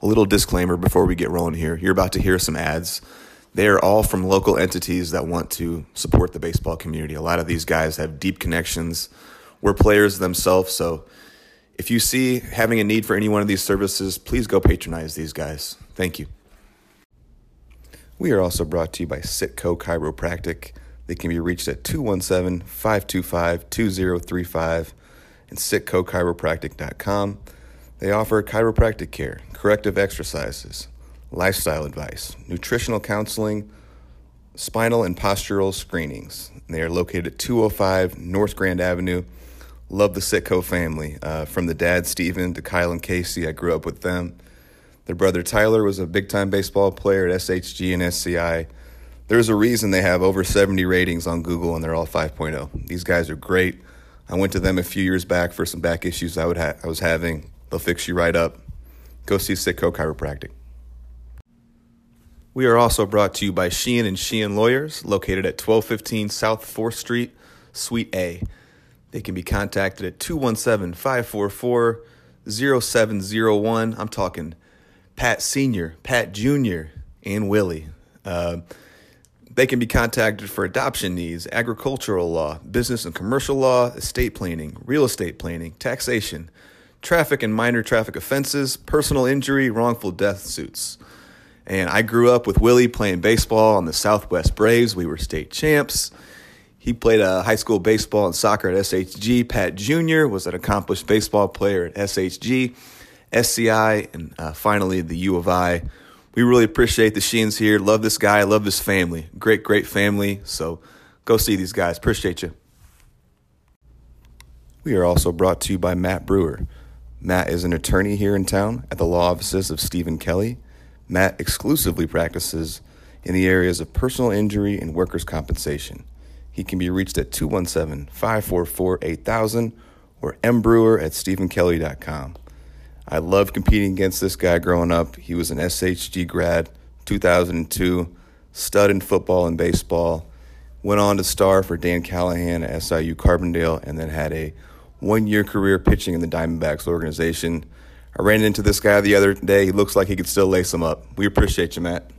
a little disclaimer before we get rolling here. You're about to hear some ads. They are all from local entities that want to support the baseball community. A lot of these guys have deep connections. We're players themselves, so if you see having a need for any one of these services, please go patronize these guys. Thank you. We are also brought to you by Sitco Chiropractic. They can be reached at 217 525 2035 and sitcochiropractic.com. They offer chiropractic care, corrective exercises, lifestyle advice, nutritional counseling, spinal and postural screenings. They are located at 205 North Grand Avenue. Love the Sitco family. Uh, from the dad, Stephen, to Kyle and Casey, I grew up with them. Their brother Tyler was a big time baseball player at SHG and SCI. There's a reason they have over 70 ratings on Google and they're all 5.0. These guys are great. I went to them a few years back for some back issues I would ha- I was having. They'll fix you right up. Go see Sitco Chiropractic. We are also brought to you by Sheehan and Sheehan Lawyers, located at 1215 South 4th Street, Suite A. They can be contacted at 217 544 0701. I'm talking Pat Sr., Pat Jr., and Willie. Uh, they can be contacted for adoption needs, agricultural law, business and commercial law, estate planning, real estate planning, taxation, traffic and minor traffic offenses, personal injury, wrongful death suits. And I grew up with Willie playing baseball on the Southwest Braves. We were state champs. He played uh, high school baseball and soccer at SHG. Pat Jr. was an accomplished baseball player at SHG, SCI, and uh, finally the U of I. We really appreciate the Sheens here. Love this guy. Love this family. Great, great family. So go see these guys. Appreciate you. We are also brought to you by Matt Brewer. Matt is an attorney here in town at the law offices of Stephen Kelly. Matt exclusively practices in the areas of personal injury and workers' compensation. He can be reached at 217 544 8000 or mbrewer at stephenkelly.com. I loved competing against this guy growing up. He was an SHG grad, 2002, stud in football and baseball. Went on to star for Dan Callahan at SIU Carbondale and then had a one year career pitching in the Diamondbacks organization. I ran into this guy the other day. He looks like he could still lace him up. We appreciate you, Matt.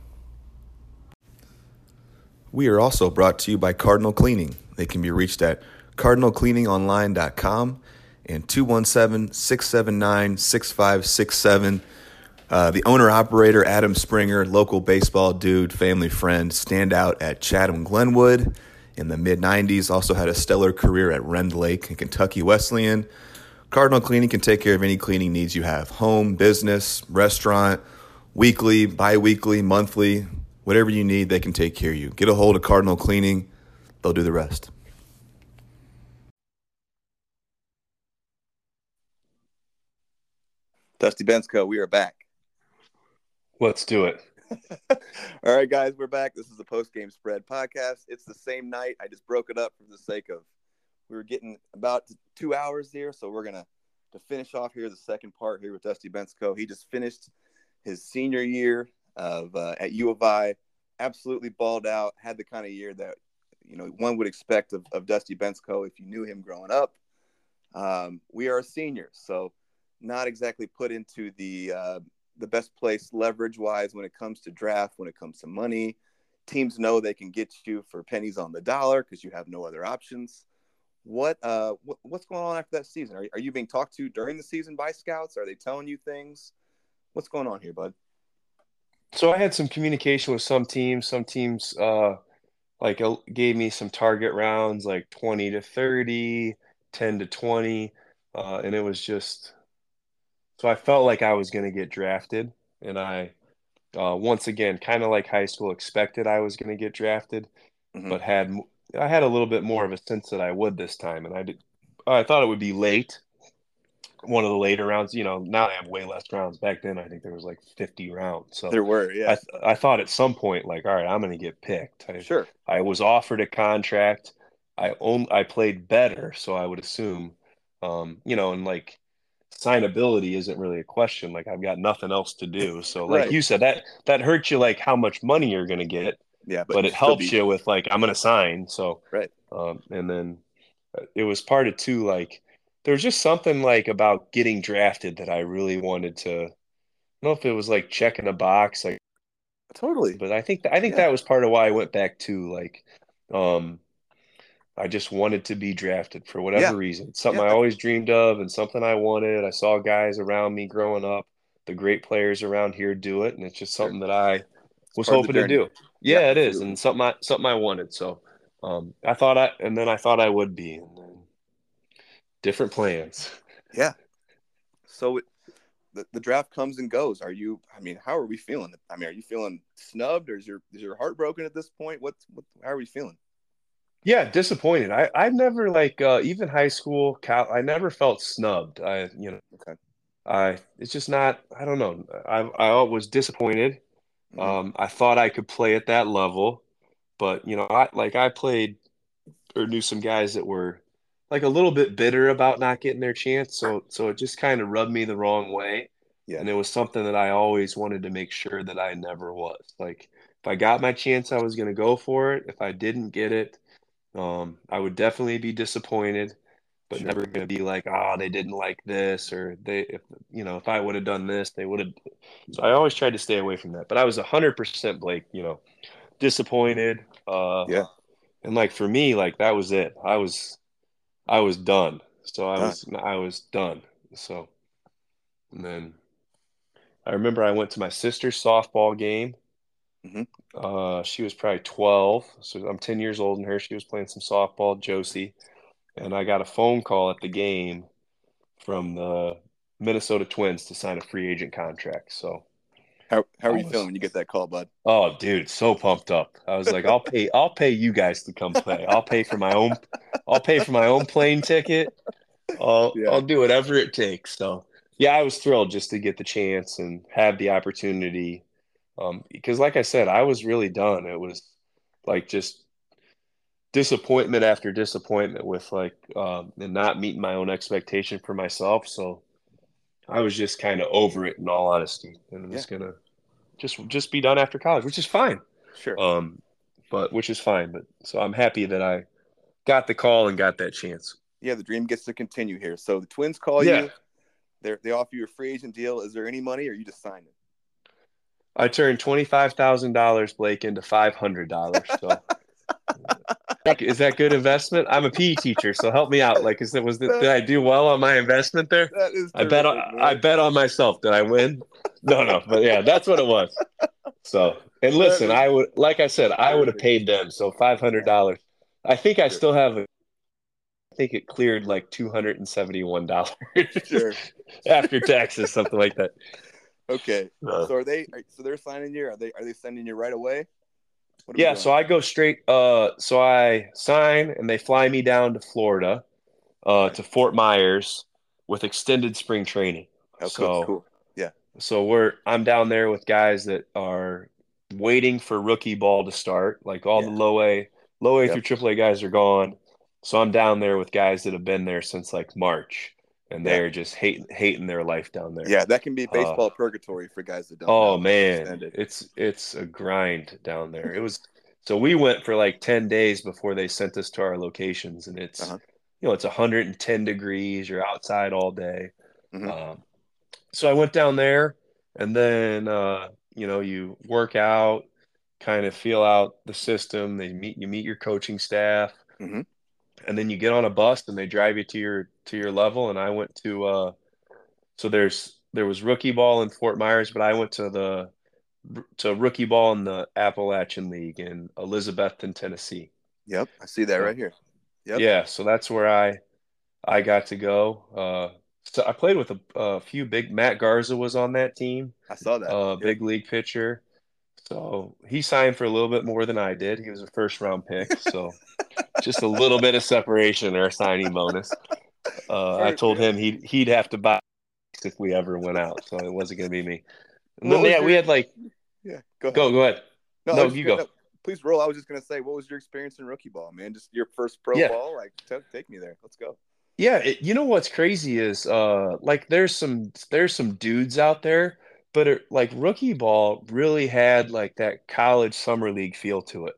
We are also brought to you by Cardinal Cleaning. They can be reached at cardinalcleaningonline.com and 217 679 6567. Uh, the owner operator, Adam Springer, local baseball dude, family friend, stand out at Chatham Glenwood in the mid 90s. Also had a stellar career at Rend Lake and Kentucky Wesleyan. Cardinal Cleaning can take care of any cleaning needs you have home, business, restaurant, weekly, bi weekly, monthly, whatever you need, they can take care of you. Get a hold of Cardinal Cleaning, they'll do the rest. Dusty Bensko, we are back. Let's do it. All right, guys, we're back. This is the post game spread podcast. It's the same night. I just broke it up for the sake of we were getting about two hours here, so we're gonna to finish off here the second part here with Dusty Bensko. He just finished his senior year of uh, at U of I. Absolutely balled out. Had the kind of year that you know one would expect of, of Dusty Bensko if you knew him growing up. Um, we are seniors, so not exactly put into the uh, the best place leverage wise when it comes to draft, when it comes to money. Teams know they can get you for pennies on the dollar because you have no other options. What uh what, what's going on after that season? Are, are you being talked to during the season by scouts? Are they telling you things? What's going on here, bud? So I had some communication with some teams. Some teams uh like gave me some target rounds like 20 to 30, 10 to 20, uh, and it was just so I felt like I was going to get drafted, and I, uh, once again, kind of like high school, expected I was going to get drafted, mm-hmm. but had I had a little bit more of a sense that I would this time, and I did. I thought it would be late, one of the later rounds. You know, now they have way less rounds. Back then, I think there was like fifty rounds. So there were, yeah. I, I thought at some point, like, all right, I'm going to get picked. I, sure. I was offered a contract. I own. I played better, so I would assume, um, you know, and like signability isn't really a question. Like I've got nothing else to do. So like right. you said, that that hurts you like how much money you're gonna get. Yeah, but, but it helps be... you with like I'm gonna sign. So right. Um, and then uh, it was part of two like there was just something like about getting drafted that I really wanted to I don't know if it was like checking a box, like Totally. but I think I think Yeah. that was part of why I went back to like um I just wanted to be drafted for whatever Yeah. reason. Something Yeah. I always dreamed of and something I wanted. I saw guys around me growing up, the great players around here do it, and it's just something that I was part of the hoping to do. Yeah, Yeah, it is, and something I something I wanted. So um I thought I and then I thought I would be and then different plans. Yeah. So it, the, the draft comes and goes. Are you? I mean, how are we feeling? I mean, are you feeling snubbed, or is your is your heart broken at this point? What's what? How are we feeling? Yeah, disappointed. I I've never like uh even high school, Cal, I never felt snubbed. I you know Okay. I it's just not I don't know. I I was disappointed. Mhm. Um, I thought I could play at that level, but you know, I like I played or knew some guys that were like a little bit bitter about not getting their chance. So so it just kind of rubbed me the wrong way. Yeah. And it was something that I always wanted to make sure that I never was. Like if I got my chance, I was going to go for it. If I didn't get it, um, I would definitely be disappointed, but Sure. never going to be like, oh, they didn't like this, or they, if you know, if I would have done this, they would have. So I always tried to stay away from that. But I was hundred percent Blake, you know, disappointed. Uh, Yeah. and like for me, like that was it. I was, I was done. So I was, I was done. So, and then I remember I went to my sister's softball game. Mhm. Uh, she was probably 12. So I'm 10 years older than her. She was playing some softball, Josie. And I got a phone call at the game from the Minnesota Twins to sign a free agent contract. So, How how are you was- feeling when you get that call, bud? oh, dude, so pumped up. I was like, I'll pay, I'll pay you guys to come play. I'll pay for my own, I'll pay for my own plane ticket. I'll, Yeah. I'll do whatever it takes. So, yeah, I was thrilled just to get the chance and have the opportunity. Um, because, like I said, I was really done. It was like just disappointment after disappointment with like um, and not meeting my own expectation for myself. So, I was just kind of over it, in all honesty, and i'm just gonna just just be done after college, which is fine. Sure. Um, but which is fine. But so I'm happy that I got the call and got that chance. yeah, the dream gets to continue here. So the Twins call Yeah. you. They they offer you a free agent deal. Is there any money, or you just sign it? I turned twenty five thousand dollars, Blake, into five hundred dollars. So, is that good investment? I'm a PE teacher, so help me out. Like, is it was the, did I do well on my investment there? That is. I bet on. I bet on myself. Did I win? No, no, but yeah, that's what it was. So, and listen, I would, like I said, I would have paid them. So five hundred dollars. I think I still have. A, I think it cleared like two hundred and seventy one dollars Sure. after taxes, something like that. Okay. Uh, So are they? So they're signing you? Are they? Are they sending you right away? What are we Yeah, so I go straight. Uh, so I sign, and they fly me down to Florida, uh, to Fort Myers with extended spring training. Oh, so, cool. cool. so we're I'm down there with guys that are waiting for rookie ball to start. Like all the low A, low A Yep. through AAA guys are gone. So I'm down there with guys that have been there since like March, and they're just hating hating their life down there. Yeah, that can be baseball purgatory for guys that don't. Oh man, Extended. it's it's a grind down there. It was so we went for like 10 days before they sent us to our locations and it's Uh-huh. you know it's 110 degrees, you're outside all day. Mhm. Um, so I went down there and then uh, you know you work out, kind of feel out the system, they meet you meet your coaching staff. Mhm. And then you get on a bus and they drive you to your to your level and I went to uh so there's there was rookie ball in Fort Myers, but I went to the to rookie ball in the Appalachian League in Elizabethton, Tennessee. Yep, I see that So- right here. Yep. Yeah, so that's where I I got to go. Uh, so I played with a, a few big. Matt Garza was on that team, I saw that. uh, Yep. big league pitcher. So he signed for a little bit more than I did. He was a first round pick, so just a little bit of separation or a signing bonus. Uh, I told him he'd he'd have to buy if we ever went out, so it wasn't going to be me. And then yeah, we had like Yeah, go ahead. go go ahead. I no, you gonna- go. please roll. I was just gonna say, what was your experience in rookie ball, man? Just your first pro Yeah. ball. Like, t- take me there. Let's go. Yeah, it, you know what's crazy is uh like there's some there's some dudes out there, but it, like rookie ball really had like that college summer league feel to it.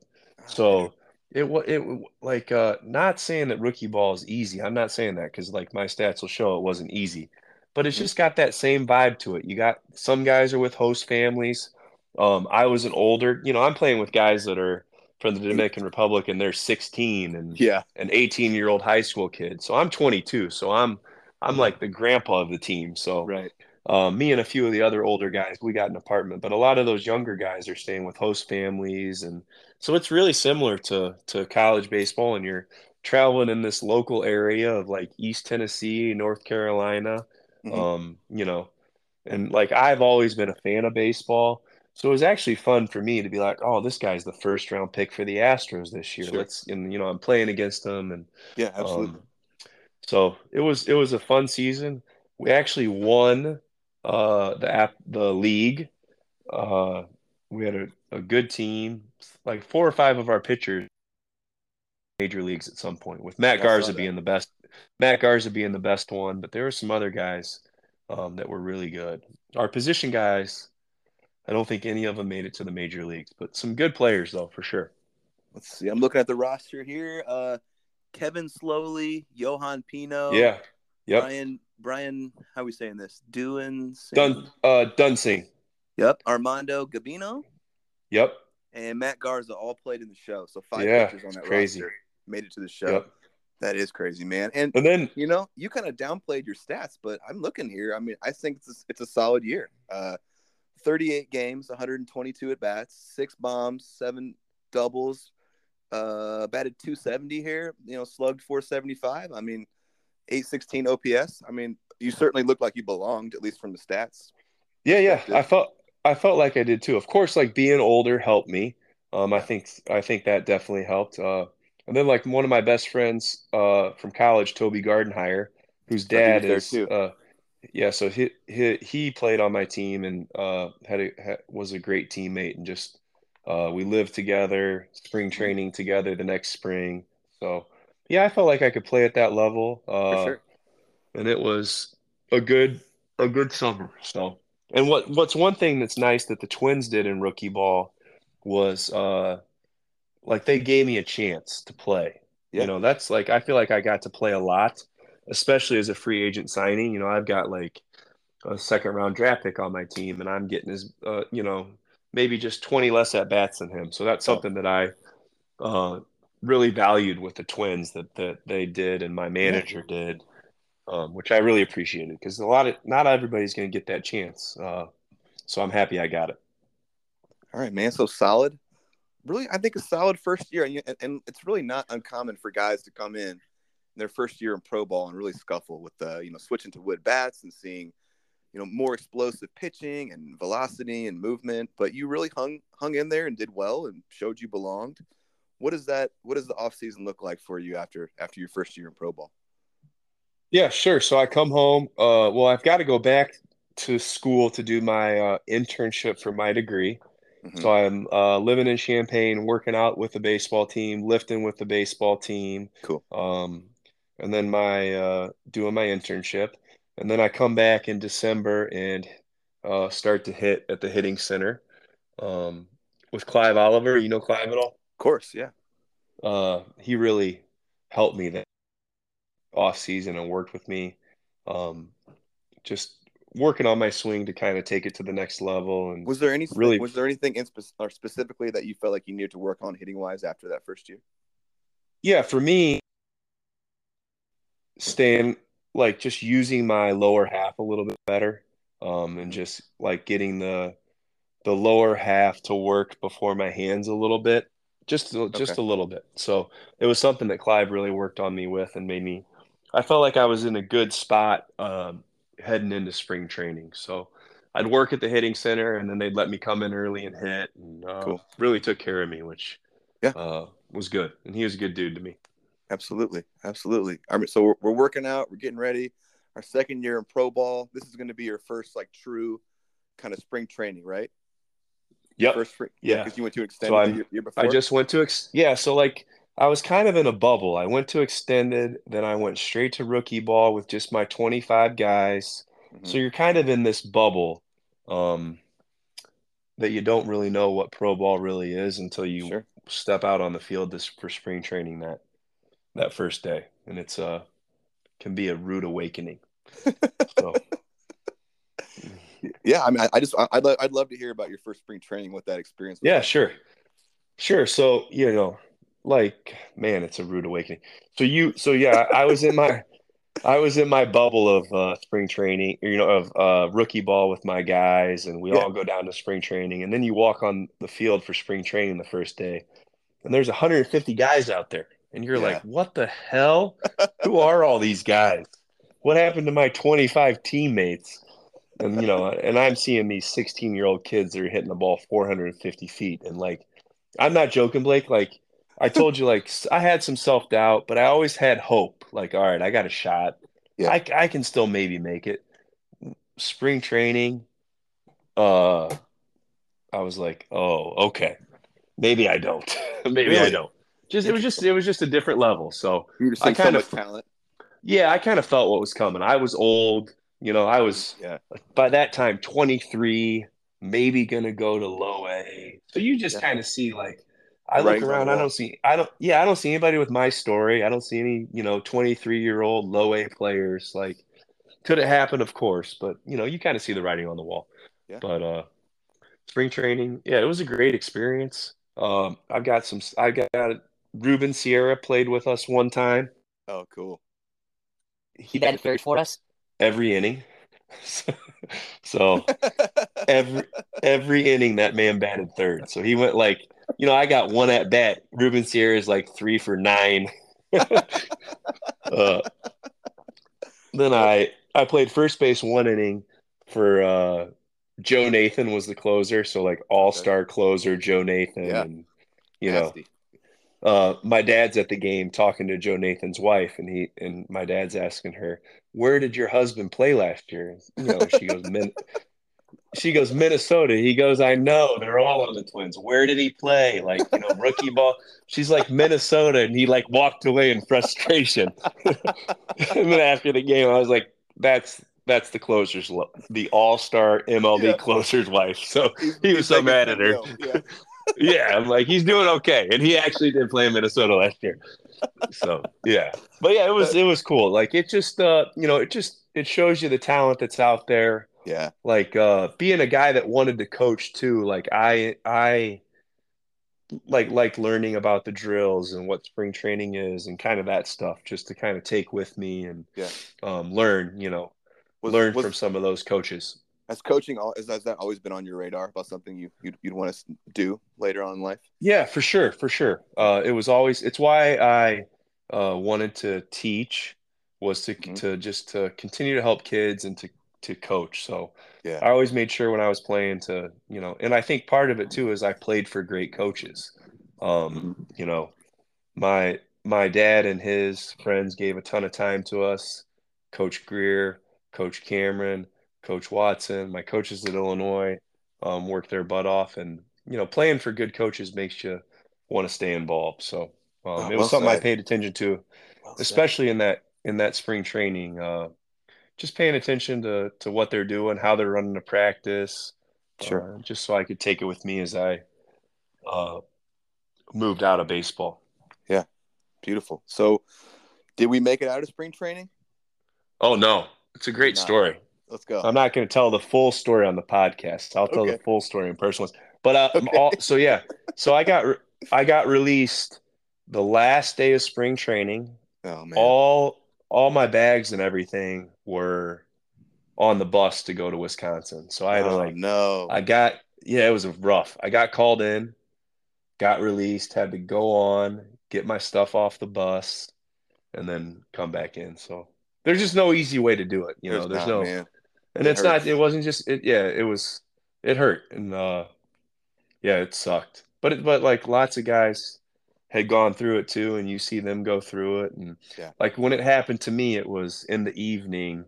So it it like uh not saying that rookie ball is easy. I'm not saying that because like my stats will show it wasn't easy, but it's Mhm. just got that same vibe to it. You got some guys are with host families. Um, I was an older, you know, I'm playing with guys that are from the Dominican Republic and they're 16 and Yeah. an 18 year old high school kid. So I'm 22. So I'm I'm like the grandpa of the team. So Right. Um, me and a few of the other older guys, we got an apartment, but a lot of those younger guys are staying with host families, and so it's really similar to to college baseball. And you're traveling in this local area of like East Tennessee, North Carolina, Mhm. um, you know, and like I've always been a fan of baseball, so it was actually fun for me to be like, oh, this guy's the first round pick for the Astros this year. Sure. Let's, and you know, I'm playing against them, and Yeah, absolutely. um, so it was it was a fun season. We actually won uh the app the league. Uh we had a, a good team. Like four or five of our pitchers major leagues at some point, with Matt Yeah, I saw Garza being the best Matt Garza being the best one, but there were some other guys um that were really good. Our position guys, I don't think any of them made it to the major leagues, but some good players though, for sure. Let's see. I'm looking at the roster here. Uh, Kevin Slowey, Yohan Pino, Yeah. Yep. Brian, Brian, how are we saying this? Doing Dun uh Duensing. Yep. Armando Gabino Yep. and Matt Garza all played in the show. So five Yeah, pitchers on that crazy. roster made it to the show. Yep. That is crazy, man. And And then you know, you kind of downplayed your stats, but I'm looking here. I mean, I think it's a, it's a solid year. Uh, 38 games, 122 at bats, six bombs, seven doubles, uh, batted 270 here. You know, slugged 475. I mean, 816 OPS. I mean, you certainly look like you belonged, at least from the stats. Yeah, yeah. I felt I felt like I did too. Of course, like being older helped me. Um, I think I think that definitely helped. Uh, and then like one of my best friends uh from college, Toby Gardenhire, whose dad there is too. uh yeah, so he he he played on my team and uh had a had, was a great teammate and just uh we lived together, spring Mm-hmm. training together the next spring. So yeah, I felt like I could play at that level. Uh, sure. and it was a good a good summer. So, and what what's one thing that's nice that the Twins did in rookie ball was uh like they gave me a chance to play. Yeah. You know, that's like I feel like I got to play a lot, especially as a free agent signing. You know, I've got like a second round draft pick on my team, and I'm getting his uh, you know, maybe just 20 less at bats than him. So that's Oh. something that I uh really valued with the Twins that that they did and my manager did um, which I really appreciated because a lot of not everybody's going to get that chance. Uh, so I'm happy I got it. All right, man. So solid. Really, I think a solid first year, and, you- and it's really not uncommon for guys to come in, in their first year in pro ball and really scuffle with the you know switching to wood bats and seeing you know more explosive pitching and velocity and movement. But you really hung hung in there and did well and showed you belonged. What is that? What does the off season look like for you after after your first year in pro ball? Yeah, sure. So I come home. Uh, well, I've got to go back to school to do my uh, internship for my degree. Mhm. So I'm uh, living in Champaign, working out with the baseball team, lifting with the baseball team. Cool. Um, and then my uh, doing my internship, and then I come back in December and uh, start to hit at the hitting center um, with Clive Oliver. You know Clive at all? Of course, yeah. uh, he really helped me that off season and worked with me. Um, just working on my swing to kind of take it to the next level. And Was there any Really- was there anything in spe- or specifically that you felt like you needed to work on hitting wise after that first year? yeah, for me, staying like just using my lower half a little bit better, um, and just like getting the the lower half to work before my hands a little bit, just just Okay. a little bit. So it was something that Clive really worked on me with and made me. I felt like I was in a good spot um, heading into spring training. So I'd work at the hitting center, and then they'd let me come in early and hit, and uh, Cool. really took care of me, which Yeah. uh, was good. And he was a good dude to me. Absolutely, absolutely. I mean, so we're, we're working out, we're getting ready. Our second year in pro ball. This is going to be your first like true kind of spring training, right? Yep. First spring, Yeah. Because you went to extended I'm- the year, year before. I just went to ex- yeah, so like I was kind of in a bubble. I went to extended, then I went straight to rookie ball with just my 25 guys. Mhm. So you're kind of in this bubble um that you don't really know what pro ball really is until you Sure. step out on the field this for spring training that that first day. And it's uh can be a rude awakening. So Yeah, I mean, I, I just I'd lo- I'd love to hear about your first spring training, what that experience. Was Yeah, like. sure. Sure. So, you know, like, man, it's a rude awakening. So you so yeah, I was in my I was in my bubble of uh spring training, you know, of uh rookie ball with my guys, and we Yeah. all go down to spring training, and then you walk on the field for spring training the first day, and there's 150 guys out there, and you're Yeah. like, what the hell? Who are all these guys? What happened to my 25 teammates? And you know, and I'm seeing these 16 year old kids that are hitting the ball 450 feet, and like, I'm not joking, Blake. Like, I told you, like, I had some self doubt, but I always had hope. Like, all right, I got a shot. Yeah. I I can still maybe make it. Spring training, uh, I was like, oh, okay, maybe I don't. maybe I don't. Just it was just it was just a different level. So You were just I seeing so of- talent. yeah, I kind of felt what was coming. I was old, you know. I was Yeah, by that time 23, maybe gonna go to low A. So you just Yeah. kind of see like I The look writing's on the around, I don't see I don't yeah, I don't see anybody with my story. I don't see any, you know, 23 year old low A players. Like could it happen? Of course, but you know, you kind of see the writing on the wall. Yeah. But uh spring training, yeah, it was a great experience. Um I've got some I've got Ruben Sierra played with us one time. Oh, cool. He batted third for us. Every inning. so every every inning that man batted third. So he went like, you know, I got one at bat. Ruben Sierra is like three for nine. uh, then I I played first base one inning for uh, Joe Nathan was the closer, so like all star closer Joe Nathan, Yeah. and you know Nasty. Uh, my dad's at the game talking to Joe Nathan's wife, and he and my dad's asking her, "Where did your husband play last year?" You know, she goes, Min- she goes Minnesota. He goes, I know they're all on the Twins. Where did he play? Like you know, rookie ball. She's like Minnesota, and he like walked away in frustration. and then after the game, I was like, "That's." That's the closer's, lo- the all-star MLB Yeah. closer's wife. So he was he's so mad at her. Yeah. Yeah, I'm like, he's doing okay, and he actually did play in Minnesota last year. So yeah, but yeah, it was it was cool. Like it just uh, you know, it just it shows you the talent that's out there. Yeah. Like uh, being a guy that wanted to coach too. Like I I like like learning about the drills and what spring training is and kind of that stuff, just to kind of take with me and Yeah. um, learn. You know, Was, learn was, from some of those coaches. Has coaching all has, has that always been on your radar about something you you'd, you'd want to do later on in life? Yeah, for sure, for sure. Uh, it was always it's why I uh, wanted to teach was to Mhm. to just to continue to help kids and to to coach. So Yeah. I always made sure when I was playing to you know, and I think part of it too is I played for great coaches. Um, you know, my my dad and his friends gave a ton of time to us. Coach Greer, Coach Cameron, Coach Watson, my coaches at Illinois um, worked their butt off, and you know, playing for good coaches makes you want to stay involved. So um, Oh, it well was something I paid attention to, Well said. especially in that in that spring training. Uh, just paying attention to to what they're doing, how they're running the practice, Sure. uh, just so I could take it with me as I uh, moved out of baseball. Yeah, beautiful. So, did we make it out of spring training? Oh no, it's a great story. Let's go. I'm not going to tell the full story on the podcast. I'll tell Okay. the full story in person. But uh, Okay. all, so yeah, so I got I got released the last day of spring training. oh man. All all my bags and everything were on the bus to go to Wisconsin. So I had to oh, like no. I got yeah, it was rough. I got called in, got released, had to go on, get my stuff off the bus, and then come back in. So there's just no easy way to do it. You know, there's not, no man. And It it's hurts. not it wasn't just it yeah, it was it hurt and uh yeah, it sucked. But it but like lots of guys had gone through it too and you see them go through it and Yeah. like when it happened to me it was in the evening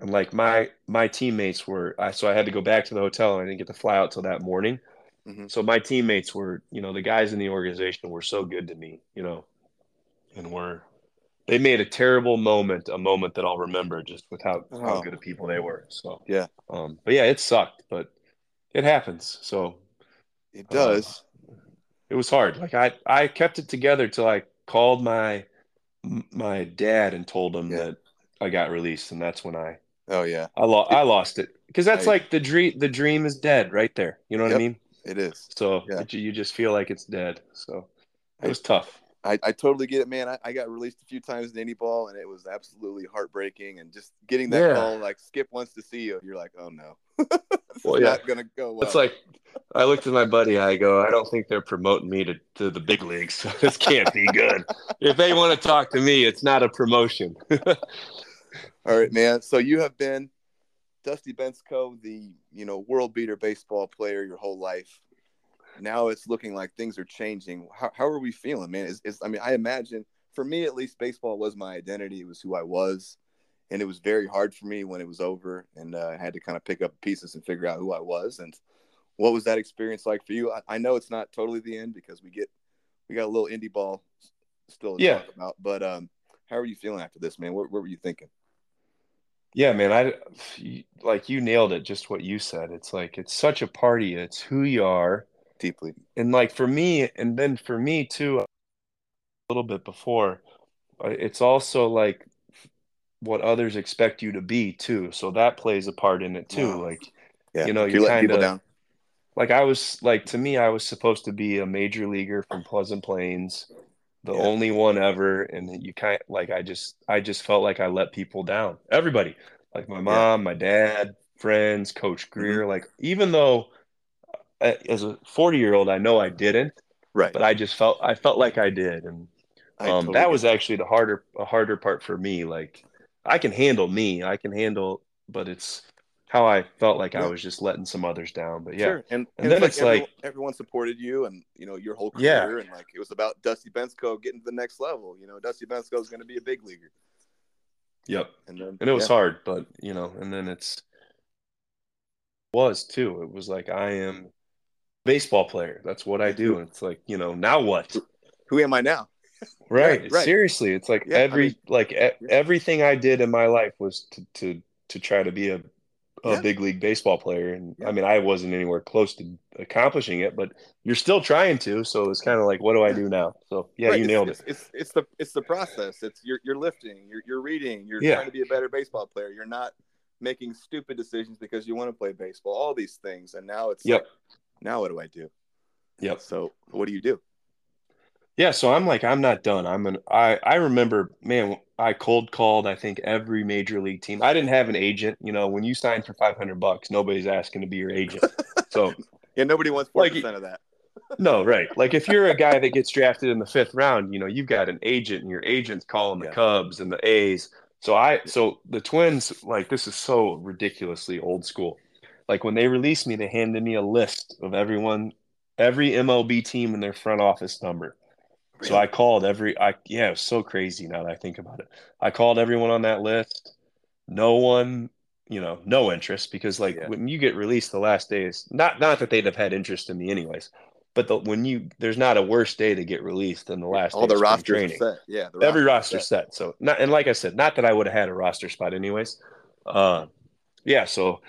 and like my my teammates were I so I had to go back to the hotel and I didn't get to fly out till that morning. Mhm. So my teammates were, you know, the guys in the organization were so good to me, you know, and were they made a terrible moment a moment that I'll remember just with how how Oh. good of people they were. So Yeah. um, but yeah, it sucked, but it happens. So It does. it was hard. Like I I kept it together till I called my my dad and told him Yeah. that I got released, and that's when I Oh yeah, I lost. I lost it because that's I- like the dream. The dream is dead right there. You know what Yep. I mean? it is. So Yeah. it- you just feel like it's dead. So it was tough. I, I totally get it, man. I, I got released a few times in indie ball, and it was absolutely heartbreaking. And just getting that Yeah. call, like Skip wants to see you, you're like, oh no, Well, yeah. not gonna go well. It's like I looked at my buddy. I go, I don't think they're promoting me to, to the big leagues. So this can't be good. if they want to talk to me, it's not a promotion. All right, man. So you have been Dusty Bensko, the you know world beater baseball player your whole life. Now it's looking like things are changing. How, how are we feeling, man? Is, is I mean, I imagine for me at least, baseball was my identity. It was who I was, and it was very hard for me when it was over, and uh, I had to kind of pick up pieces and figure out who I was. And what was that experience like for you? I, I know it's not totally the end because we get we got a little indie ball still to Yeah. talk about, but um, how are you feeling after this, man? What, what were you thinking? Yeah, man. I like you nailed it. Just what you said. It's like it's such a party. It's who you are. Deeply. and like for me and then for me too a little bit before uh, it's also like what others expect you to be too so that plays a part in it too Wow. like Yeah, You know, you letting people down. like i was like to me i was supposed to be a major leaguer from pleasant plains the Yeah. only one ever and you kind like i just i just felt like i let people down everybody like my mom my dad friends coach Mm-hmm. greer like even though as a 40 year old i know i didn't Right. but I just felt I felt like I did, and I um, totally that was actually the harder a harder part for me. Like I can handle me, I can handle, but it's how I felt like I was just letting some others down. But yeah, Sure. And, And and then it's like, like- everyone, everyone supported you and you know your whole Yeah. career and like it was about Dusty Bensko getting to the next level. You know, Dusty Bensko is going to be a big leaguer. yep. And then And it was yeah. hard, but you know, and then it's was too. It was like I am baseball player. That's what I do. And it's like you know now what? Who am I now? Right. right. Seriously, it's like Yeah, I every mean- like e- everything I did in my life was to to to try to be a a Yeah. big league baseball player, and Yeah. I mean I wasn't anywhere close to accomplishing it, but you're still trying to. So it's kind of like, what do I do now? So yeah, Right, you nailed it's, it. It's, it's the it's the process. It's you're you're lifting, you're you're reading, you're Yeah. trying to be a better baseball player. You're not making stupid decisions because you want to play baseball. All these things, and now it's Yep. like, now what do I do? Yep. So what do you do? Yeah, so I'm like, I'm not done. I'm an I I remember, man, I cold called I think every major league team. I didn't have an agent. You know, when you sign for 500 bucks, nobody's asking to be your agent. So Yeah, nobody wants Like- forty percent of that. No, right. Like if you're a guy that gets drafted in the fifth round, you know, you've got an agent and your agent's calling the Yeah. Cubs and the A's. So I so the twins, like this is so ridiculously old school. Like when they released me, they handed me a list of everyone, every MLB team and their front office number. So I called every I yeah, it was so crazy now that I think about it. I called everyone on that list. No one, you know, no interest because like Yeah. when you get released the last days, not not that they'd have had interest in me anyways, but the, when you there's not a worse day to get released than the last all the rosters set. Yeah, the Every roster set. So not and like I said, not that I would have had a roster spot anyways. Uh, yeah. So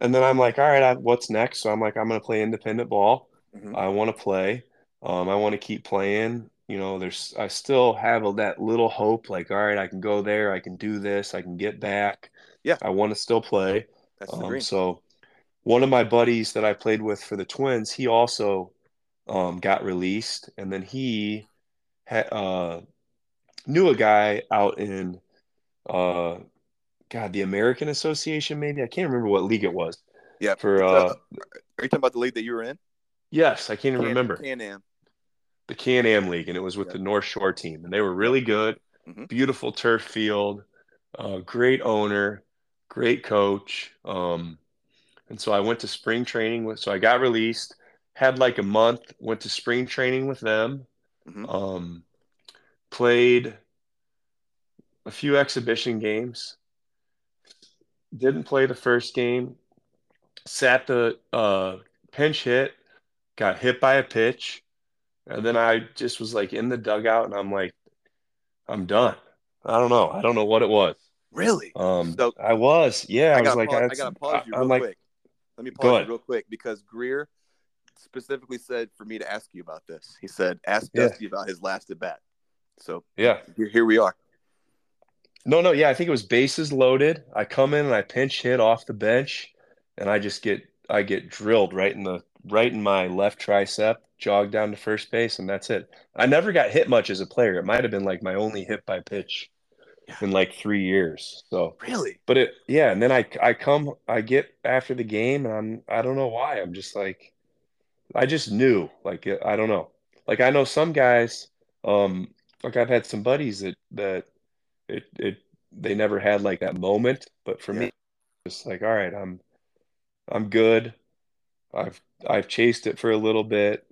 and then I'm like, all right, I, what's next? So I'm like, I'm gonna play independent ball. Mhm. I want to play. Um, I want to keep playing. You know, there's I still have a, that little hope. Like, all right, I can go there. I can do this. I can get back. Yeah. I want to still play. That's the Um, dream. so one of my buddies that I played with for the Twins, he also um, got released, and then he had uh, knew a guy out in uh, God, the American Association, maybe I can't remember what league it was. Yeah. For uh, uh, Are you talking about the league that you were in? yes, I can't even remember. Can Am. the Can Am League, and it was with Yeah. the North Shore team, and they were really good. Mhm. Beautiful turf field, uh, great owner, great coach. Um, and so I went to spring training with. So I got released, had like a month, went to spring training with them. Mhm. Um, played a few exhibition games. Didn't play the first game. Sat the uh, pinch hit, got hit by a pitch, and then I just was like in the dugout, and I'm like, I'm done. I don't know. I don't know what it was. Really? Um, So- I was, yeah. I, I was like, pause, I that's- gotta pause you I'm real like, quick. Let me pause you real quick because Greer specifically said for me to ask you about this. He said, "Ask Yeah. Dusty about his last at bat." So yeah. here, here we are. No, no, yeah, I think it was bases loaded. I come in and I pinch hit off the bench, and I just get I get drilled right in the right in my left tricep, jog down to first base, and that's it. I never got hit much as a player. It might have been like my only hit by pitch Yeah. in like three years. So, Really? but it, yeah, and then I I come I get after the game, and I'm I don't know why I'm just like I just knew like I don't know like I know some guys um like I've had some buddies that that it it they never had like that moment, but for Yeah. me, it's like all right, I'm I'm good. I've I've chased it for a little bit.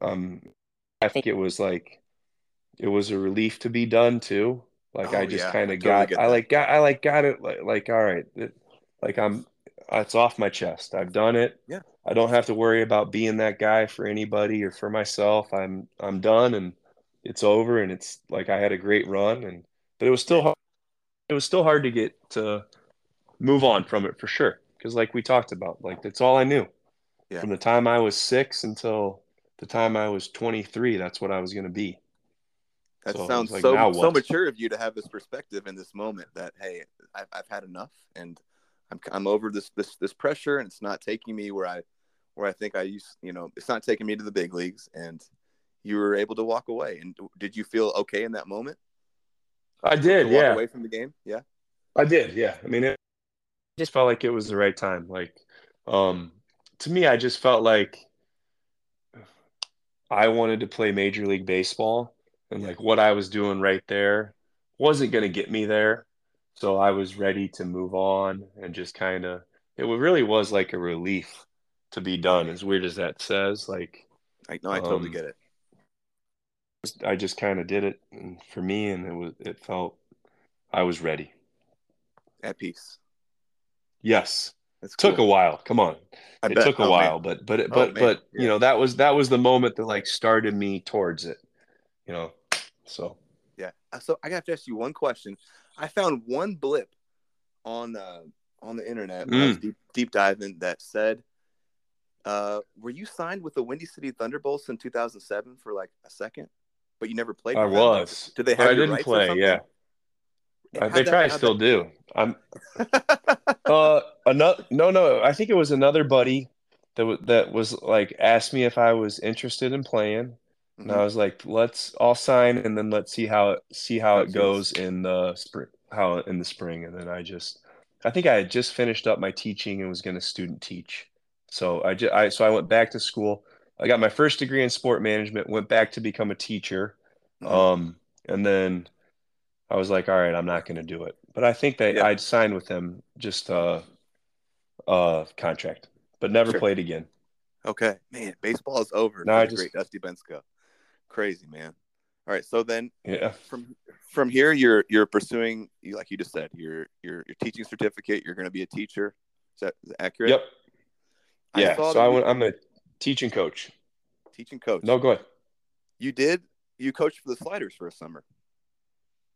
Um, I think it was like it was a relief to be done too. Like Oh, I just yeah, kind of totally got I like got I like got it like, like all right, it, like I'm it's off my chest. I've done it. Yeah. I don't have to worry about being that guy for anybody or for myself. I'm I'm done and it's over and it's like I had a great run and but it was still hard, it was still hard to get to move on from it for sure. Because like we talked about like that's all I knew. Yeah. from the time I was 6 until the time I was 23 that's what I was going to be. That So sounds like, so so mature of you to have this perspective in this moment that hey, I've, I've had enough and I'm I'm over this this this pressure and it's not taking me where I where I think I used you know it's not taking me to the big leagues and you were able to walk away. And did you feel okay in that moment? I did yeah away from the game? Yeah. I did, yeah. I mean, it just felt like it was the right time. Like, um, to me, I just felt like I wanted to play Major League Baseball, and like what I was doing right there wasn't going to get me there. So I was ready to move on and just kind of, it really was like a relief to be done, as weird as that says. Like, I no, I totally Um, get it. I just kind of did it and for me, and it was, it felt, I was ready. At peace. Yes. That's Took a while. Come on. I it bet. took a Oh, man. while, but but Oh, but man. but Yeah. you know that was that was the moment that like started me towards it. You know, so Yeah. Uh, So I got to ask you one question. I found one blip on uh, on the internet when I Mm. was deep, deep diving that said, uh, "Were you signed with the Windy City Thunderbolts in 2007 for like a second, but you never played?" I was. Did they have I didn't play. Yeah, Uh, they that- probably still do. I'm uh another no no. I think it was another buddy that was that was like asked me if I was interested in playing, and I Mhm. was like, let's I'll sign and then let's see how it see how it goes in the spring how in the spring and then I just I think I had just finished up my teaching and was going to student teach. So I just I so I went back to school. I got my first degree in sport management, went back to become a teacher. Mhm. Um and then I was like, all right, I'm not going to do it. But I think that Yeah. I'd signed with them just uh uh contract, but never Sure. played again. Okay, man, baseball is over No, I just- great Dusty Bensko. Crazy, man. All right, so then Yeah. from from here, you're you're pursuing, you like you just said, your your your teaching certificate. You're going to be a teacher. Is that accurate? Yep. I Yeah. So I went, I'm a teaching coach. Teaching coach. No, go ahead. you did. You coached for the Sliders for a summer.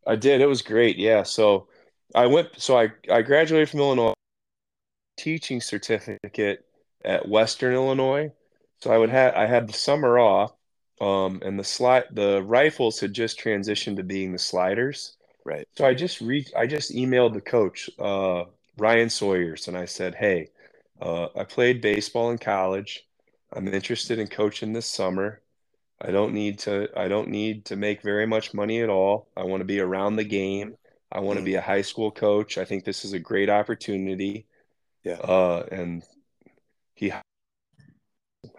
I did. It was great. Yeah. So I went, so I, I graduated from Illinois, teaching certificate at Western Illinois. So I would have, I had the summer off, um, and the slide, the rifles had just transitioned to being the sliders. Right. So I just reached, I just emailed the coach, uh, Ryan Sawyers, and I said, Hey, uh, I played baseball in college. I'm interested in coaching this summer. I don't need to I don't need to make very much money at all. I want to be around the game. I want to be a high school coach. I think this is a great opportunity. Yeah. Uh and he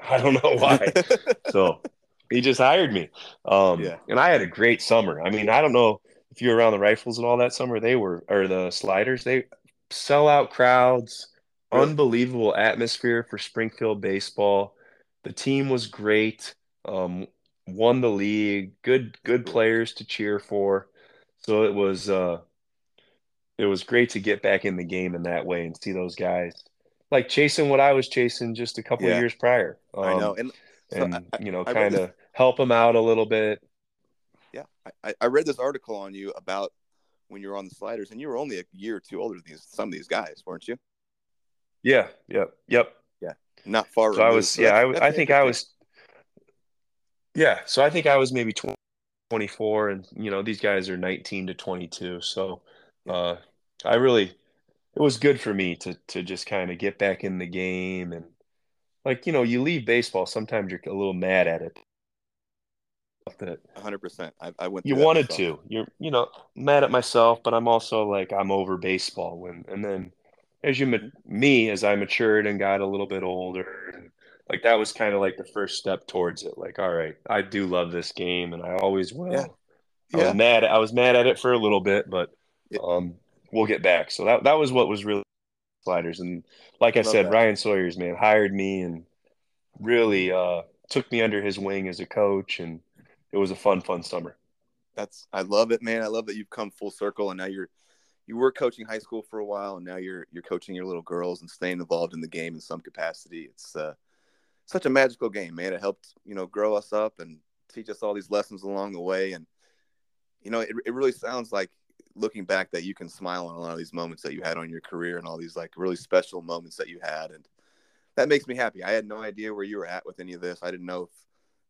I don't know why. so he just hired me. Um Yeah. and I had a great summer. I mean, I don't know if you were around the rifles and all that summer, they were or the sliders, they sell out crowds, Really? unbelievable atmosphere for Springfield baseball. The team was great. Um, won the league. Good, good players to cheer for. So it was, uh, it was great to get back in the game in that way and see those guys like chasing what I was chasing just a couple Yeah. of years prior. I know, Um, and so and I- you know, kind of help them out a little bit. yeah, I, I read this article on you about when you were on the Sliders, and you were only a year or two older than these some of these guys, weren't you? Yeah, yep, yep. Not far. So I was, so yeah, I, I think I was, yeah. So I think I was maybe 20 24, and you know these guys are 19 to 22. So uh, I really, it was good for me to to just kind of get back in the game and like you know you leave baseball sometimes you're a little mad at it that 100%. I, I went. you wanted myself. to you're you know mad at myself but i'm also like i'm over baseball when and then as you me as i matured and got a little bit older like that was kind of like the first step towards it like all right i do love this game and i always will Yeah. i Yeah. was mad i was mad at it for a little bit but um we'll get back so that that was what was really sliders and like i said that. ryan sawyers man hired me and really uh took me under his wing as a coach and it was a fun fun summer That's I love it, man. I love that you've come full circle and now you're you were coaching high school for a while and now you're you're coaching your little girls and staying involved in the game in some capacity. It's uh such a magical game, man. It helped, you know, grow us up and teach us all these lessons along the way and you know, it it really sounds like looking back that you can smile on a lot of these moments that you had on your career and all these like really special moments that you had and that makes me happy. I had no idea where you were at with any of this. I didn't know if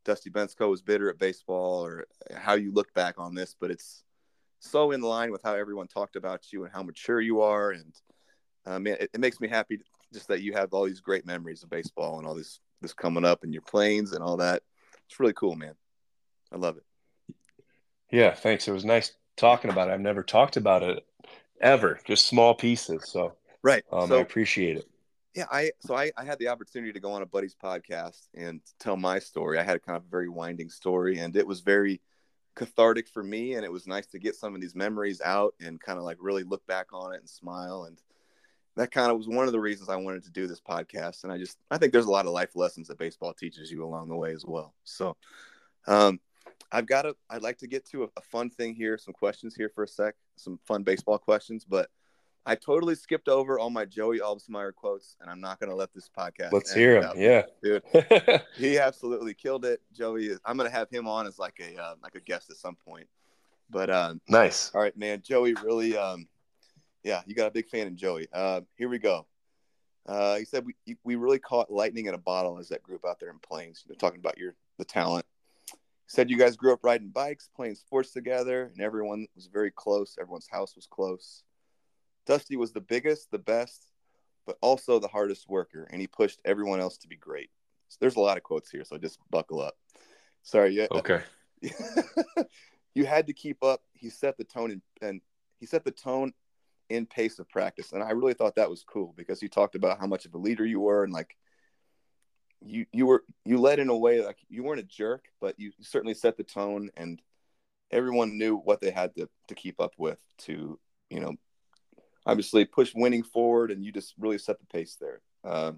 Dusty Bensko was bitter at baseball or how you look back on this, but it's so in line with how everyone talked about you and how mature you are. And uh, man, it, it makes me happy just that you have all these great memories of baseball and all this this coming up and your Plains and all that. It's really cool, man. I love it. Yeah, thanks. It was nice talking about it. I've never talked about it ever, just small pieces. So Right. um, I appreciate it. yeah, I so I, I had the opportunity to go on a buddy's podcast and tell my story. I had a kind of very winding story, and it was very cathartic for me. And it was nice to get some of these memories out and kind of like really look back on it and smile. And that kind of was one of the reasons I wanted to do this podcast. And I just I think there's a lot of life lessons that baseball teaches you along the way as well. So um, I've got to I'd like to get to a, a fun thing here, some questions here for a sec, some fun baseball questions, but. I totally skipped over all my Joey Alsmeyer quotes, and I'm not going to let this podcast. Let's hear him. Yeah, dude. He absolutely killed it. Joey is. I'm going to have him on as like a uh, like a guest at some point. But um, nice. all right, man, Joey really. Um, yeah, you got a big fan in Joey. Uh, here we go. Uh, he said we we really caught lightning in a bottle as that group out there in Plains. They're talking about your the talent. He said you guys grew up riding bikes, playing sports together, and everyone was very close. Everyone's house was close. Dusty was the biggest, the best, but also the hardest worker, and he pushed everyone else to be great. So there's a lot of quotes here, so just buckle up. Sorry, yeah, Okay. you had to keep up. He set the tone and, and he set the tone in pace of practice, and I really thought that was cool because you talked about how much of a leader you were, and like you you were you led in a way like you weren't a jerk, but you certainly set the tone, and everyone knew what they had to to keep up with to you know obviously push winning forward, and you just really set the pace there. Um,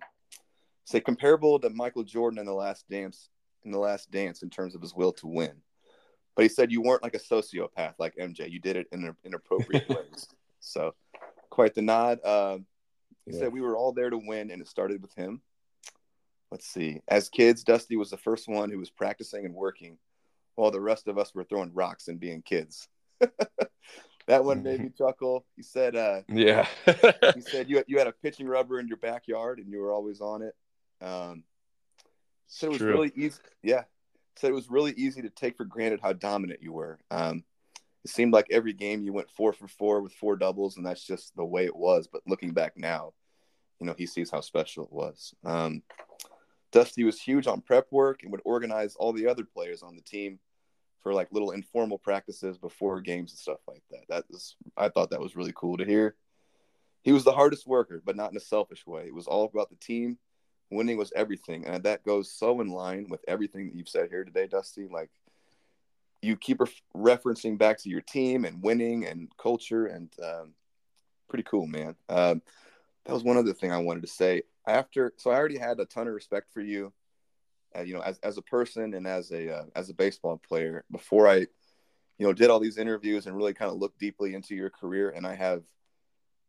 say comparable to Michael Jordan in the last dance in the last dance in terms of his will to win. But he said you weren't like a sociopath like MJ. You did it in inappropriate ways. So quite the nod. Um, he Yeah. said we were all there to win, and it started with him. Let's see. As kids, Dusty was the first one who was practicing and working, while the rest of us were throwing rocks and being kids. that one made me chuckle. He said, uh, Yeah. he said you you had a pitching rubber in your backyard and you were always on it. Um, said it was True. really easy. Yeah, said it was really easy to take for granted how dominant you were. Um, it seemed like every game you went four for four with four doubles, and that's just the way it was. But looking back now, you know he sees how special it was. Um, Dusty was huge on prep work and would organize all the other players on the team for like little informal practices before games and stuff like that. That was I thought that was really cool to hear. He was the hardest worker, but not in a selfish way. It was all about the team. Winning was everything, and that goes so in line with everything that you've said here today, Dusty. Like you keep ref- referencing back to your team and winning and culture, and um, pretty cool, man. Um, that was one other thing I wanted to say. After, so I already had a ton of respect for you, uh, you know, as as a person and as a uh, as a baseball player. Before I, you know, did all these interviews and really kind of looked deeply into your career, and I have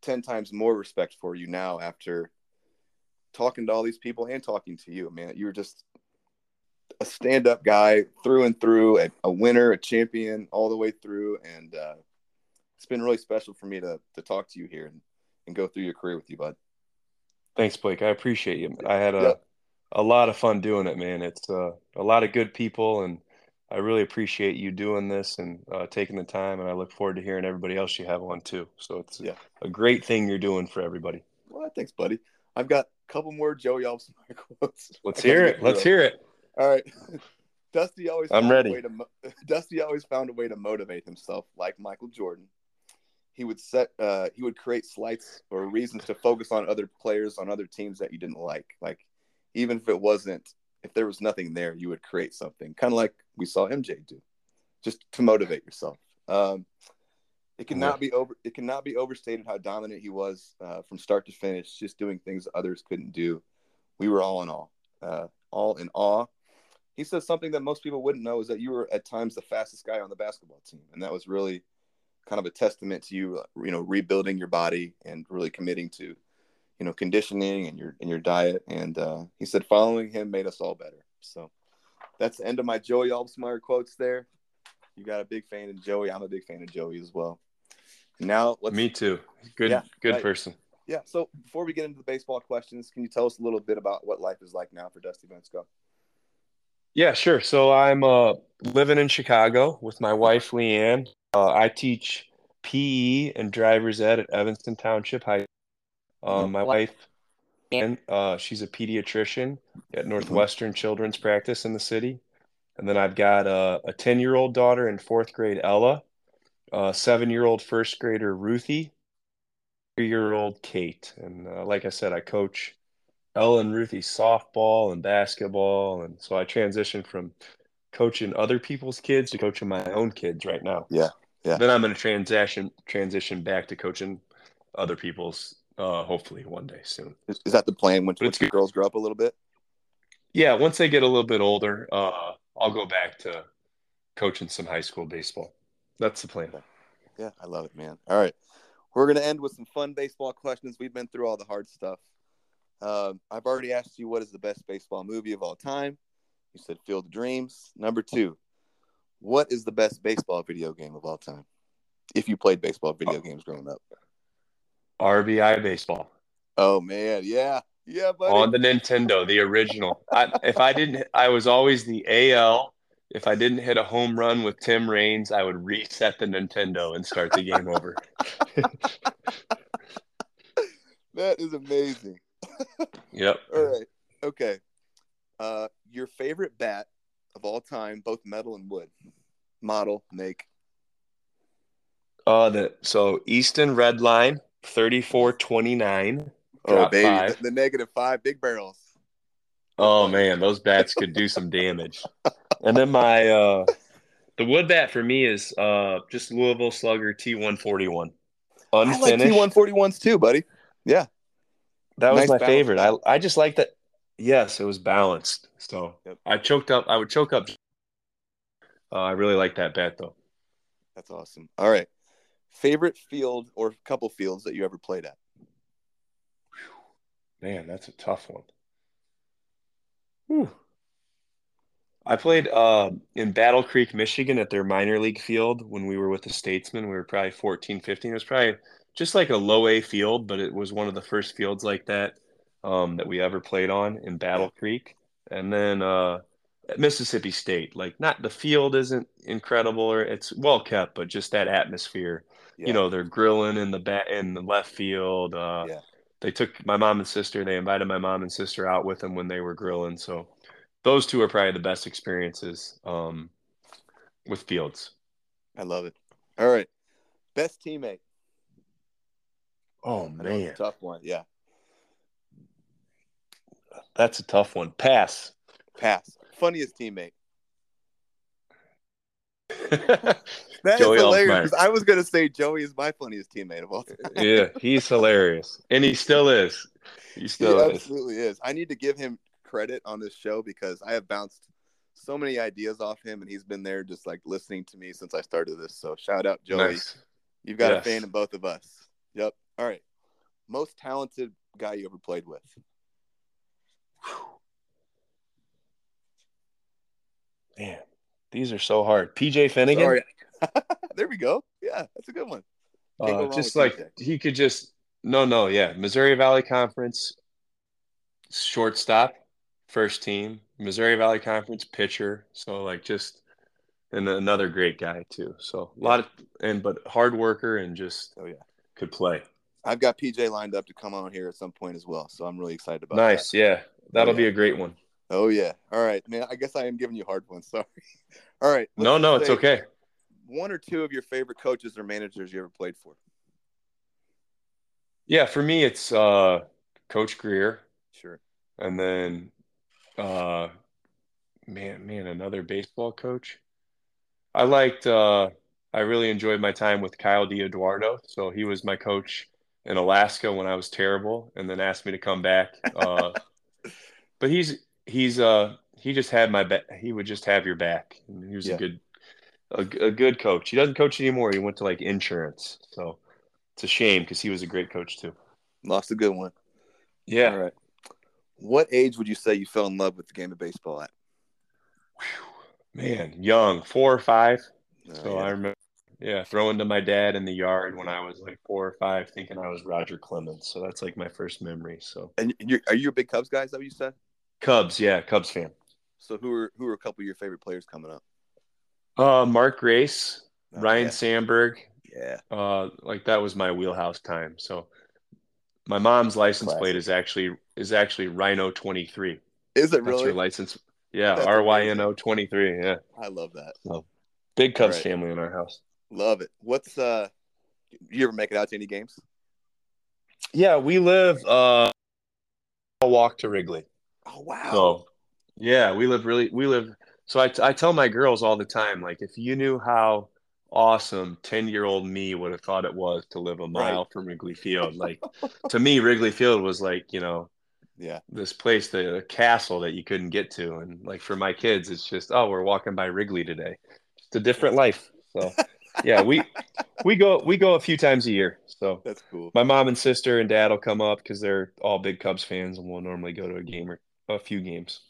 ten times more respect for you now after talking to all these people and talking to you, man. You were just a stand-up guy through and through, a, a winner, a champion all the way through, and uh, it's been really special for me to to talk to you here and, and go through your career with you, bud. Thanks, Blake. I appreciate you. I had a Yep. A lot of fun doing it, man. It's uh, a lot of good people, and I really appreciate you doing this and uh, taking the time, and I look forward to hearing everybody else you have on too. So it's Yeah. a great thing you're doing for everybody. Well, thanks, buddy. I've got a couple more Joey Alsmeyer quotes. Let's hear it. Let's hear it. All right. Dusty always I'm ready. A way to, mo- Dusty always found a way to motivate himself, like Michael Jordan. He would set uh, he would create slights or reasons to focus on other players on other teams that you didn't like. Like even if it wasn't if there was nothing there, you would create something. Kind of like we saw MJ do. Just to motivate yourself. Um, it cannot be over it cannot be overstated how dominant he was uh, from start to finish, just doing things others couldn't do. We were all in awe. Uh, all in awe he says something that most people wouldn't know is that you were at times the fastest guy on the basketball team, and that was really kind of a testament to you, uh, you know, rebuilding your body and really committing to, you know, conditioning and your and your diet. And uh, he said following him made us all better. So that's the end of my Joey Alsmeyer quotes. There, you got a big fan of Joey. I'm a big fan of Joey as well. Now let's Me too. Good, Yeah, good right. person. yeah. So before we get into the baseball questions, can you tell us a little bit about what life is like now for Dusty Bensko? Yeah, sure. So I'm uh, living in Chicago with my wife, Leanne. Uh, I teach PE and driver's ed at Evanston Township High. Um, my wife, and uh, she's a pediatrician at Northwestern Children's Practice in the city. And then I've got a, a 10 year old daughter in fourth grade, Ella, a seven year old first grader, Ruthie, three year old, Kate. And uh, like I said, I coach Ella and Ruthie softball and basketball. And so I transitioned from coaching other people's kids to coaching my own kids right now. Yeah, yeah. Then I'm going to transition transition back to coaching other people's uh, hopefully one day soon. Is, is that the plan once, once the girls grow up a little bit? Yeah, once they get a little bit older, uh, I'll go back to coaching some high school baseball. That's the plan. Yeah, I love it, man. All right. We're going to end with some fun baseball questions. We've been through all the hard stuff. Um, I've already asked you what is the best baseball movie of all time. You said Field of Dreams. Number two, what is the best baseball video game of all time? If you played baseball video games growing up. RBI baseball Oh, man. Yeah. Yeah, buddy. on the Nintendo, the original. I, if I didn't, I was always the AL. If I didn't hit a home run with Tim Raines, I would reset the Nintendo and start the game over. that is amazing. Yep. All right. Okay. Uh, your favorite bat of all time, both metal and wood, model, make. Uh, the so Easton Red Line, thirty-four twenty-nine. Oh, baby. The, the negative five, big barrels. Oh man, those bats could do some damage. And then my uh the wood bat for me is uh just Louisville Slugger T one forty one. I like T141s too, buddy. Yeah. that was nice my balanced favorite. I. I just like that yes, it was balanced. So Yep. I choked up I would choke up uh, I really like that bat though. That's awesome. All right. Favorite field or couple fields that you ever played at? Man, that's a tough one. Whew. I played uh, in Battle Creek, Michigan at their minor league field when we were with the Statesmen. We were probably 14, 15. It was probably just like a low A field, but it was one of the first fields like that um, that we ever played on in Battle Creek. And then uh, at Mississippi State, like not the field isn't incredible or it's well kept, but just that atmosphere. Yeah. You know, they're grilling in the bat in the left field. Uh, Yeah. They took my mom and sister. They invited my mom and sister out with them when they were grilling. So those two are probably the best experiences um, with fields. I love it. All right. Best teammate. Oh man, a tough one. Yeah. that's a tough one. Pass. Pass. Funniest teammate. That is Joey hilarious I was gonna say Joey is my funniest teammate of all time. yeah, he's hilarious, and he still is. He He still is. absolutely is. I need to give him credit on this show because I have bounced so many ideas off him, and he's been there just like listening to me since I started this. So shout out Joey. Nice. You've got a fan in both of us. Yep. All right. Most talented guy you ever played with. Man, these are so hard. PJ Finnegan. There we go. Yeah, that's a good one. Uh, just like PJ. he could just no no yeah Missouri Valley Conference shortstop first team Missouri Valley Conference pitcher so like just and another great guy too. So a lot of and but hard worker and just Oh, yeah. could play. I've got PJ lined up to come on here at some point as well, so I'm really excited about Nice, that. yeah, that'll yeah. be a great one. Oh yeah. All right, man. I guess I am giving you hard ones. Sorry. All right. No, no, it's okay. One or two of your favorite coaches or managers you ever played for. Yeah, for me, it's uh, Coach Greer, Sure. and then uh, man, man, another baseball coach. I liked. Uh, I really enjoyed my time with Kyle DiEduardo. So he was my coach in Alaska when I was terrible, and then asked me to come back. Uh, but he's he's uh he just had my back. He would just have your back. And he was Yeah. a good a, a good coach. He doesn't coach anymore. He went to like insurance. So it's a shame because he was a great coach too. Lost a good one. Yeah. All right. What age would you say you fell in love with the game of baseball at? Man, young, four or five. Uh, So yeah. I remember, yeah, throwing to my dad in the yard when I was like four or five, thinking I was Roger Clemens. So that's like my first memory. So and you're, are you a big Cubs guy? Is that what you said? Cubs, yeah, Cubs fan. So who are who are a couple of your favorite players coming up? Uh, Mark Grace, Oh, Ryne yeah. Sandberg. Yeah. Uh, like that was my wheelhouse time. So my mom's license Classic. plate is actually is actually Rhino twenty three. Is it That's really? her license. Yeah, R Y N O twenty three. Yeah, I love that. So, big Cubs Right. family in our house. Love it. What's uh? You ever make it out to any games? Yeah, we live uh, a walk to Wrigley. Oh wow. So, yeah, we live really, we live. So I, I tell my girls all the time, like, if you knew how awesome 10 year old me would have thought it was to live a mile from Wrigley Field, like, to me, Wrigley Field was like, you know, Yeah. this place, the a castle that you couldn't get to. And like for my kids, it's just, oh, we're walking by Wrigley today. It's a different life. So, yeah, we, we go, we go a few times a year. So, That's cool. my mom and sister and dad will come up because they're all big Cubs fans, and we'll normally go to a game or a few games.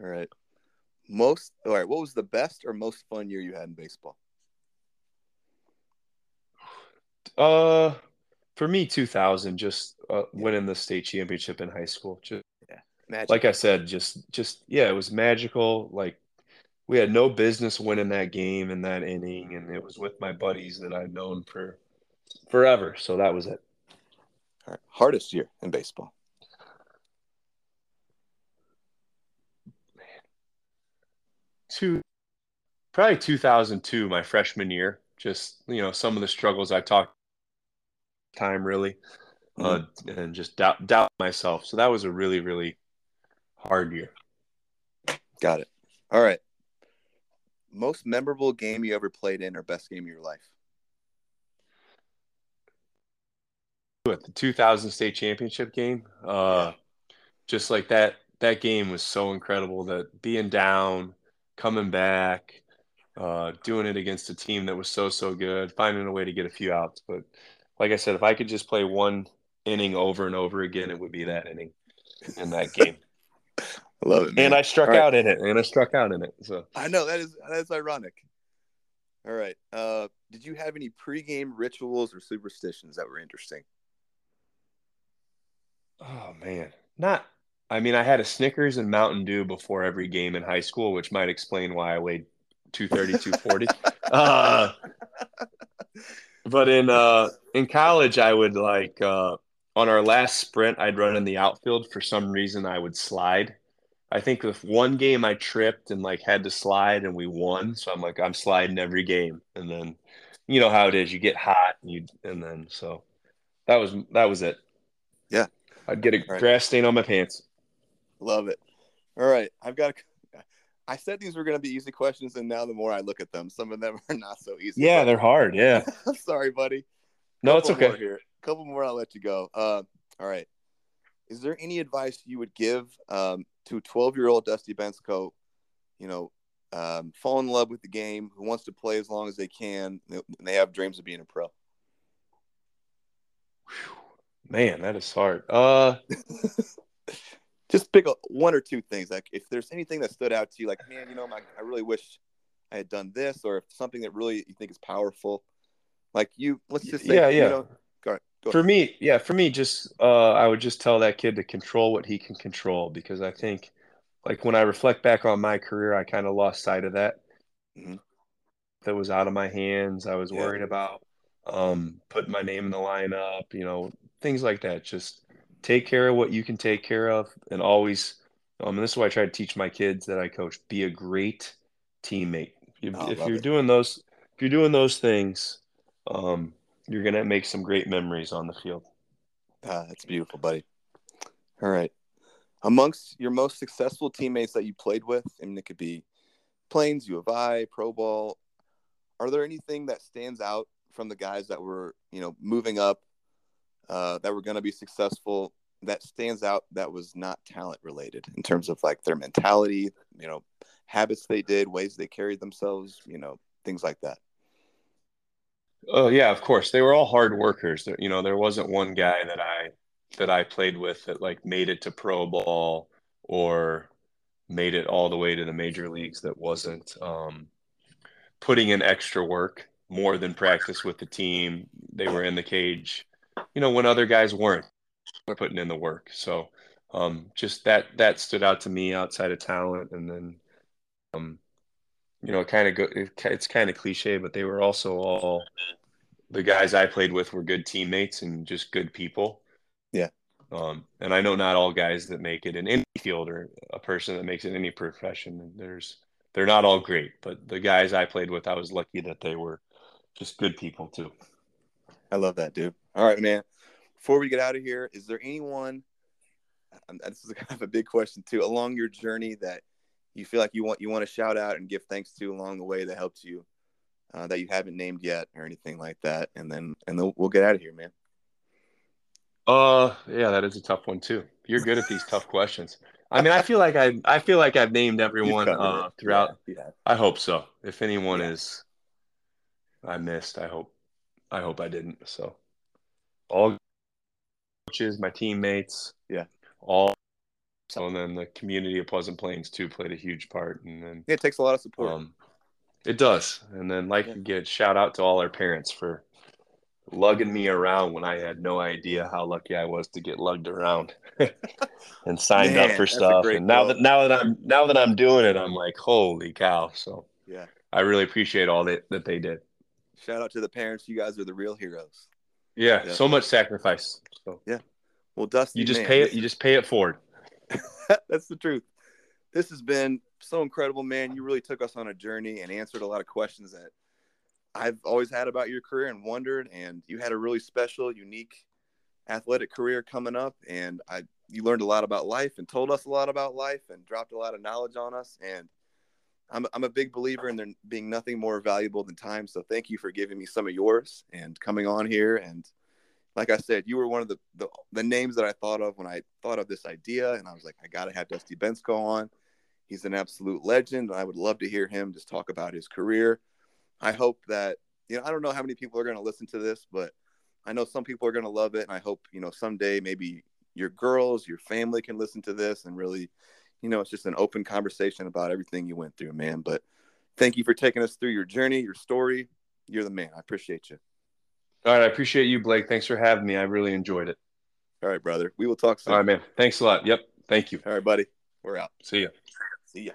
All right. Most all right. What was the best or most fun year you had in baseball? Uh, for me, 2000, just uh, winning the state championship in high school. Just Magic. like I said, just just yeah, it was magical. Like we had no business winning that game in that inning, and it was with my buddies that I've known for forever. So that was it. All right. Hardest year in baseball. Two probably 2002 my freshman year just you know some of the struggles i talked time really uh, and just doubt doubt myself so that was a really really hard year Got it. All right. Most memorable game you ever played in or best game of your life? With the 2000 state championship game uh just like that that game was so incredible that being down coming back uh doing it against a team that was so so good finding a way to get a few outs but like i said if i could just play one inning over and over again it would be that inning in that game I love it, man. and i struck All right. out in it and i struck out in it so I know that is that's ironic. All right. Uh, did you have any pregame rituals or superstitions that were interesting? oh man not i mean i had a snickers and mountain dew before every game in high school which might explain why i weighed 230 240 uh but in uh in college i would like uh on our last sprint i'd run in the outfield. For some reason i would slide. I think with one game i tripped and like had to slide and we won. So i'm like i'm sliding every game. And then you know how it is you get hot and you and then so that was that was it. Yeah. i'd get a Right. grass stain on my pants Love it. All right. I've got. A, I said these were going to be easy questions, and now the more I look at them, some of them are not so easy. yeah they're hard yeah sorry, buddy. no it's okay here. Couple more. I'll let you go. Uh, all right. Is there any advice you would give um, to 12 year old Dusty Bensko? You know, um, fall in love with the game, who wants to play as long as they can, and they have dreams of being a pro. man that is hard uh Just pick a, one or two things. Like if there's anything that stood out to you, like man, you know, my, I really wish I had done this, or if something that really you think is powerful. Like you, let's just say, Yeah, yeah. You know, go ahead. Go For ahead. me, yeah, for me, just uh, I would just tell that kid to control what he can control because I think, like when I reflect back on my career, I kind of lost sight of that. Mhm. that was out of my hands. I was Yeah. worried about um, putting my name in the lineup, you know, things like that. Just take care of what you can take care of, and always. Um, and this is why I try to teach my kids that I coach: be a great teammate. If, Oh, if you're it. doing those, if you're doing those things, um, you're gonna make some great memories on the field. Ah, that's beautiful, buddy. All right. Amongst your most successful teammates that you played with, I mean, it could be Plains U of I, Pro Ball. Are there anything that stands out from the guys that were, you know, moving up, uh, that were going to be successful? That stands out that was not talent related in terms of like their mentality, you know, habits they did, ways they carried themselves, you know, things like that. Oh yeah, of course. They were all hard workers. You know, there wasn't one guy that I that I played with that like made it to pro ball or made it all the way to the major leagues that wasn't um, putting in extra work more than practice with the team. They were in the cage, you know, when other guys weren't putting in the work. So um, just that that stood out to me outside of talent, and then um, you know, kind of go. It, it's kind of cliche, but they were also all the guys I played with were good teammates and just good people. Yeah. Um, and I know not all guys that make it in any field or a person that makes it in any profession. There's they're not all great, but the guys I played with, I was lucky that they were just good people too. I love that, dude. All right, man. Before we get out of here, is there anyone? This is kind of a big question too. Along your journey, that you feel like you want you want to shout out and give thanks to along the way that helped you, uh, that you haven't named yet or anything like that, and then and then we'll get out of here, man. Uh, yeah, that is a tough one too. You're good at these tough questions. I mean, I feel like I I feel like I've named everyone uh, throughout. Yeah, yeah. I hope so. If anyone Yeah. is I missed, I hope I hope I didn't. So all coaches, my teammates, Yeah. all so and then the community of Pleasant Plains too played a huge part. And then Yeah, it takes a lot of support. um it does. And then like Yeah. get shout out to all our parents for lugging me around when I had no idea how lucky I was to get lugged around and signed Man, up for stuff. And now that now that I'm now that I'm doing it, I'm like, holy cow. So yeah. I really appreciate all that, that they did. Shout out to the parents. You guys are the real heroes. Yeah, Yeah. so much sacrifice. So Yeah. Well, Dusty, you just man, pay it. You just pay it forward. That's the truth. This has been so incredible, man. You really took us on a journey and answered a lot of questions that I've always had about your career and wondered. And you had a really special, unique athletic career coming up. And I, you learned a lot about life and told us a lot about life and dropped a lot of knowledge on us. And I'm, I'm a big believer in there being nothing more valuable than time. So thank you for giving me some of yours and coming on here. And like I said, you were one of the, the, the names that I thought of when I thought of this idea. And I was like, I got to have Dusty Bensko on. He's an absolute legend. And I would love to hear him just talk about his career. I hope that, you know, I don't know how many people are going to listen to this, but I know some people are going to love it. And I hope, you know, someday maybe your girls, your family can listen to this and really, you know, it's just an open conversation about everything you went through, man. But thank you for taking us through your journey, your story. You're the man. I appreciate you. All right, I appreciate you, Blake. Thanks for having me. I really enjoyed it. All right, brother. We will talk soon. All right, man. Thanks a lot. Yep. Thank you. All right, buddy. We're out. See ya. See ya.